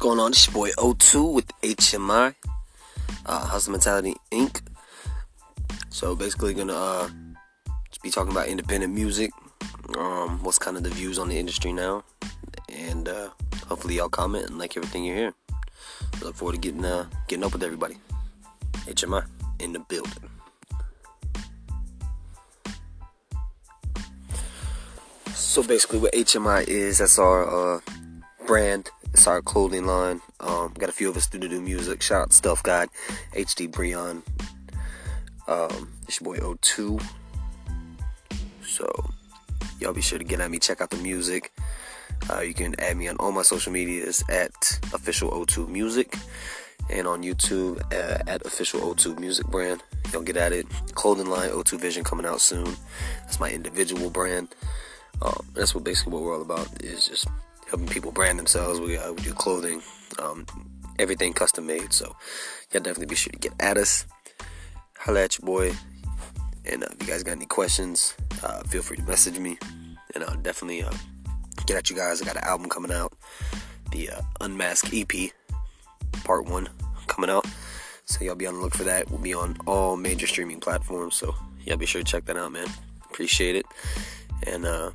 going on? It's your boy O2 with HMI, uh, Hustle Mentality Inc. So basically, gonna uh, be talking about independent music, um, what's kind of the views on the industry now, and uh, hopefully y'all comment and like everything you hear. Look forward to getting uh, getting up with everybody. HMI in the building. So basically, what HMI is, that's our uh, brand. It's our clothing line. Um, got a few of us do to do music. Shout out Stuff God, HD Breon. Um, it's your boy O2. So y'all be sure to get at me. Check out the music. Uh, you can add me on all my social medias at official O2 Music and on YouTube uh, at official O2 Music brand. Y'all get at it. Clothing line O2 Vision coming out soon. That's my individual brand. Um, that's what basically what we're all about is just helping people brand themselves. We, uh, we do clothing, um, everything custom made. So y'all definitely be sure to get at us. Holla at your boy. And uh, if you guys got any questions, uh, feel free to message me. And I'll definitely uh, get at you guys. I got an album coming out, the uh, Unmask EP, Part 1, coming out. So y'all be on the look for that. We'll be on all major streaming platforms. So y'all be sure to check that out, man. Appreciate it. And uh,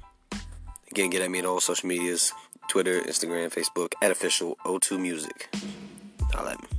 again, get at me on all social medias. Twitter, Instagram, Facebook, at official O2 Music. Holla at me.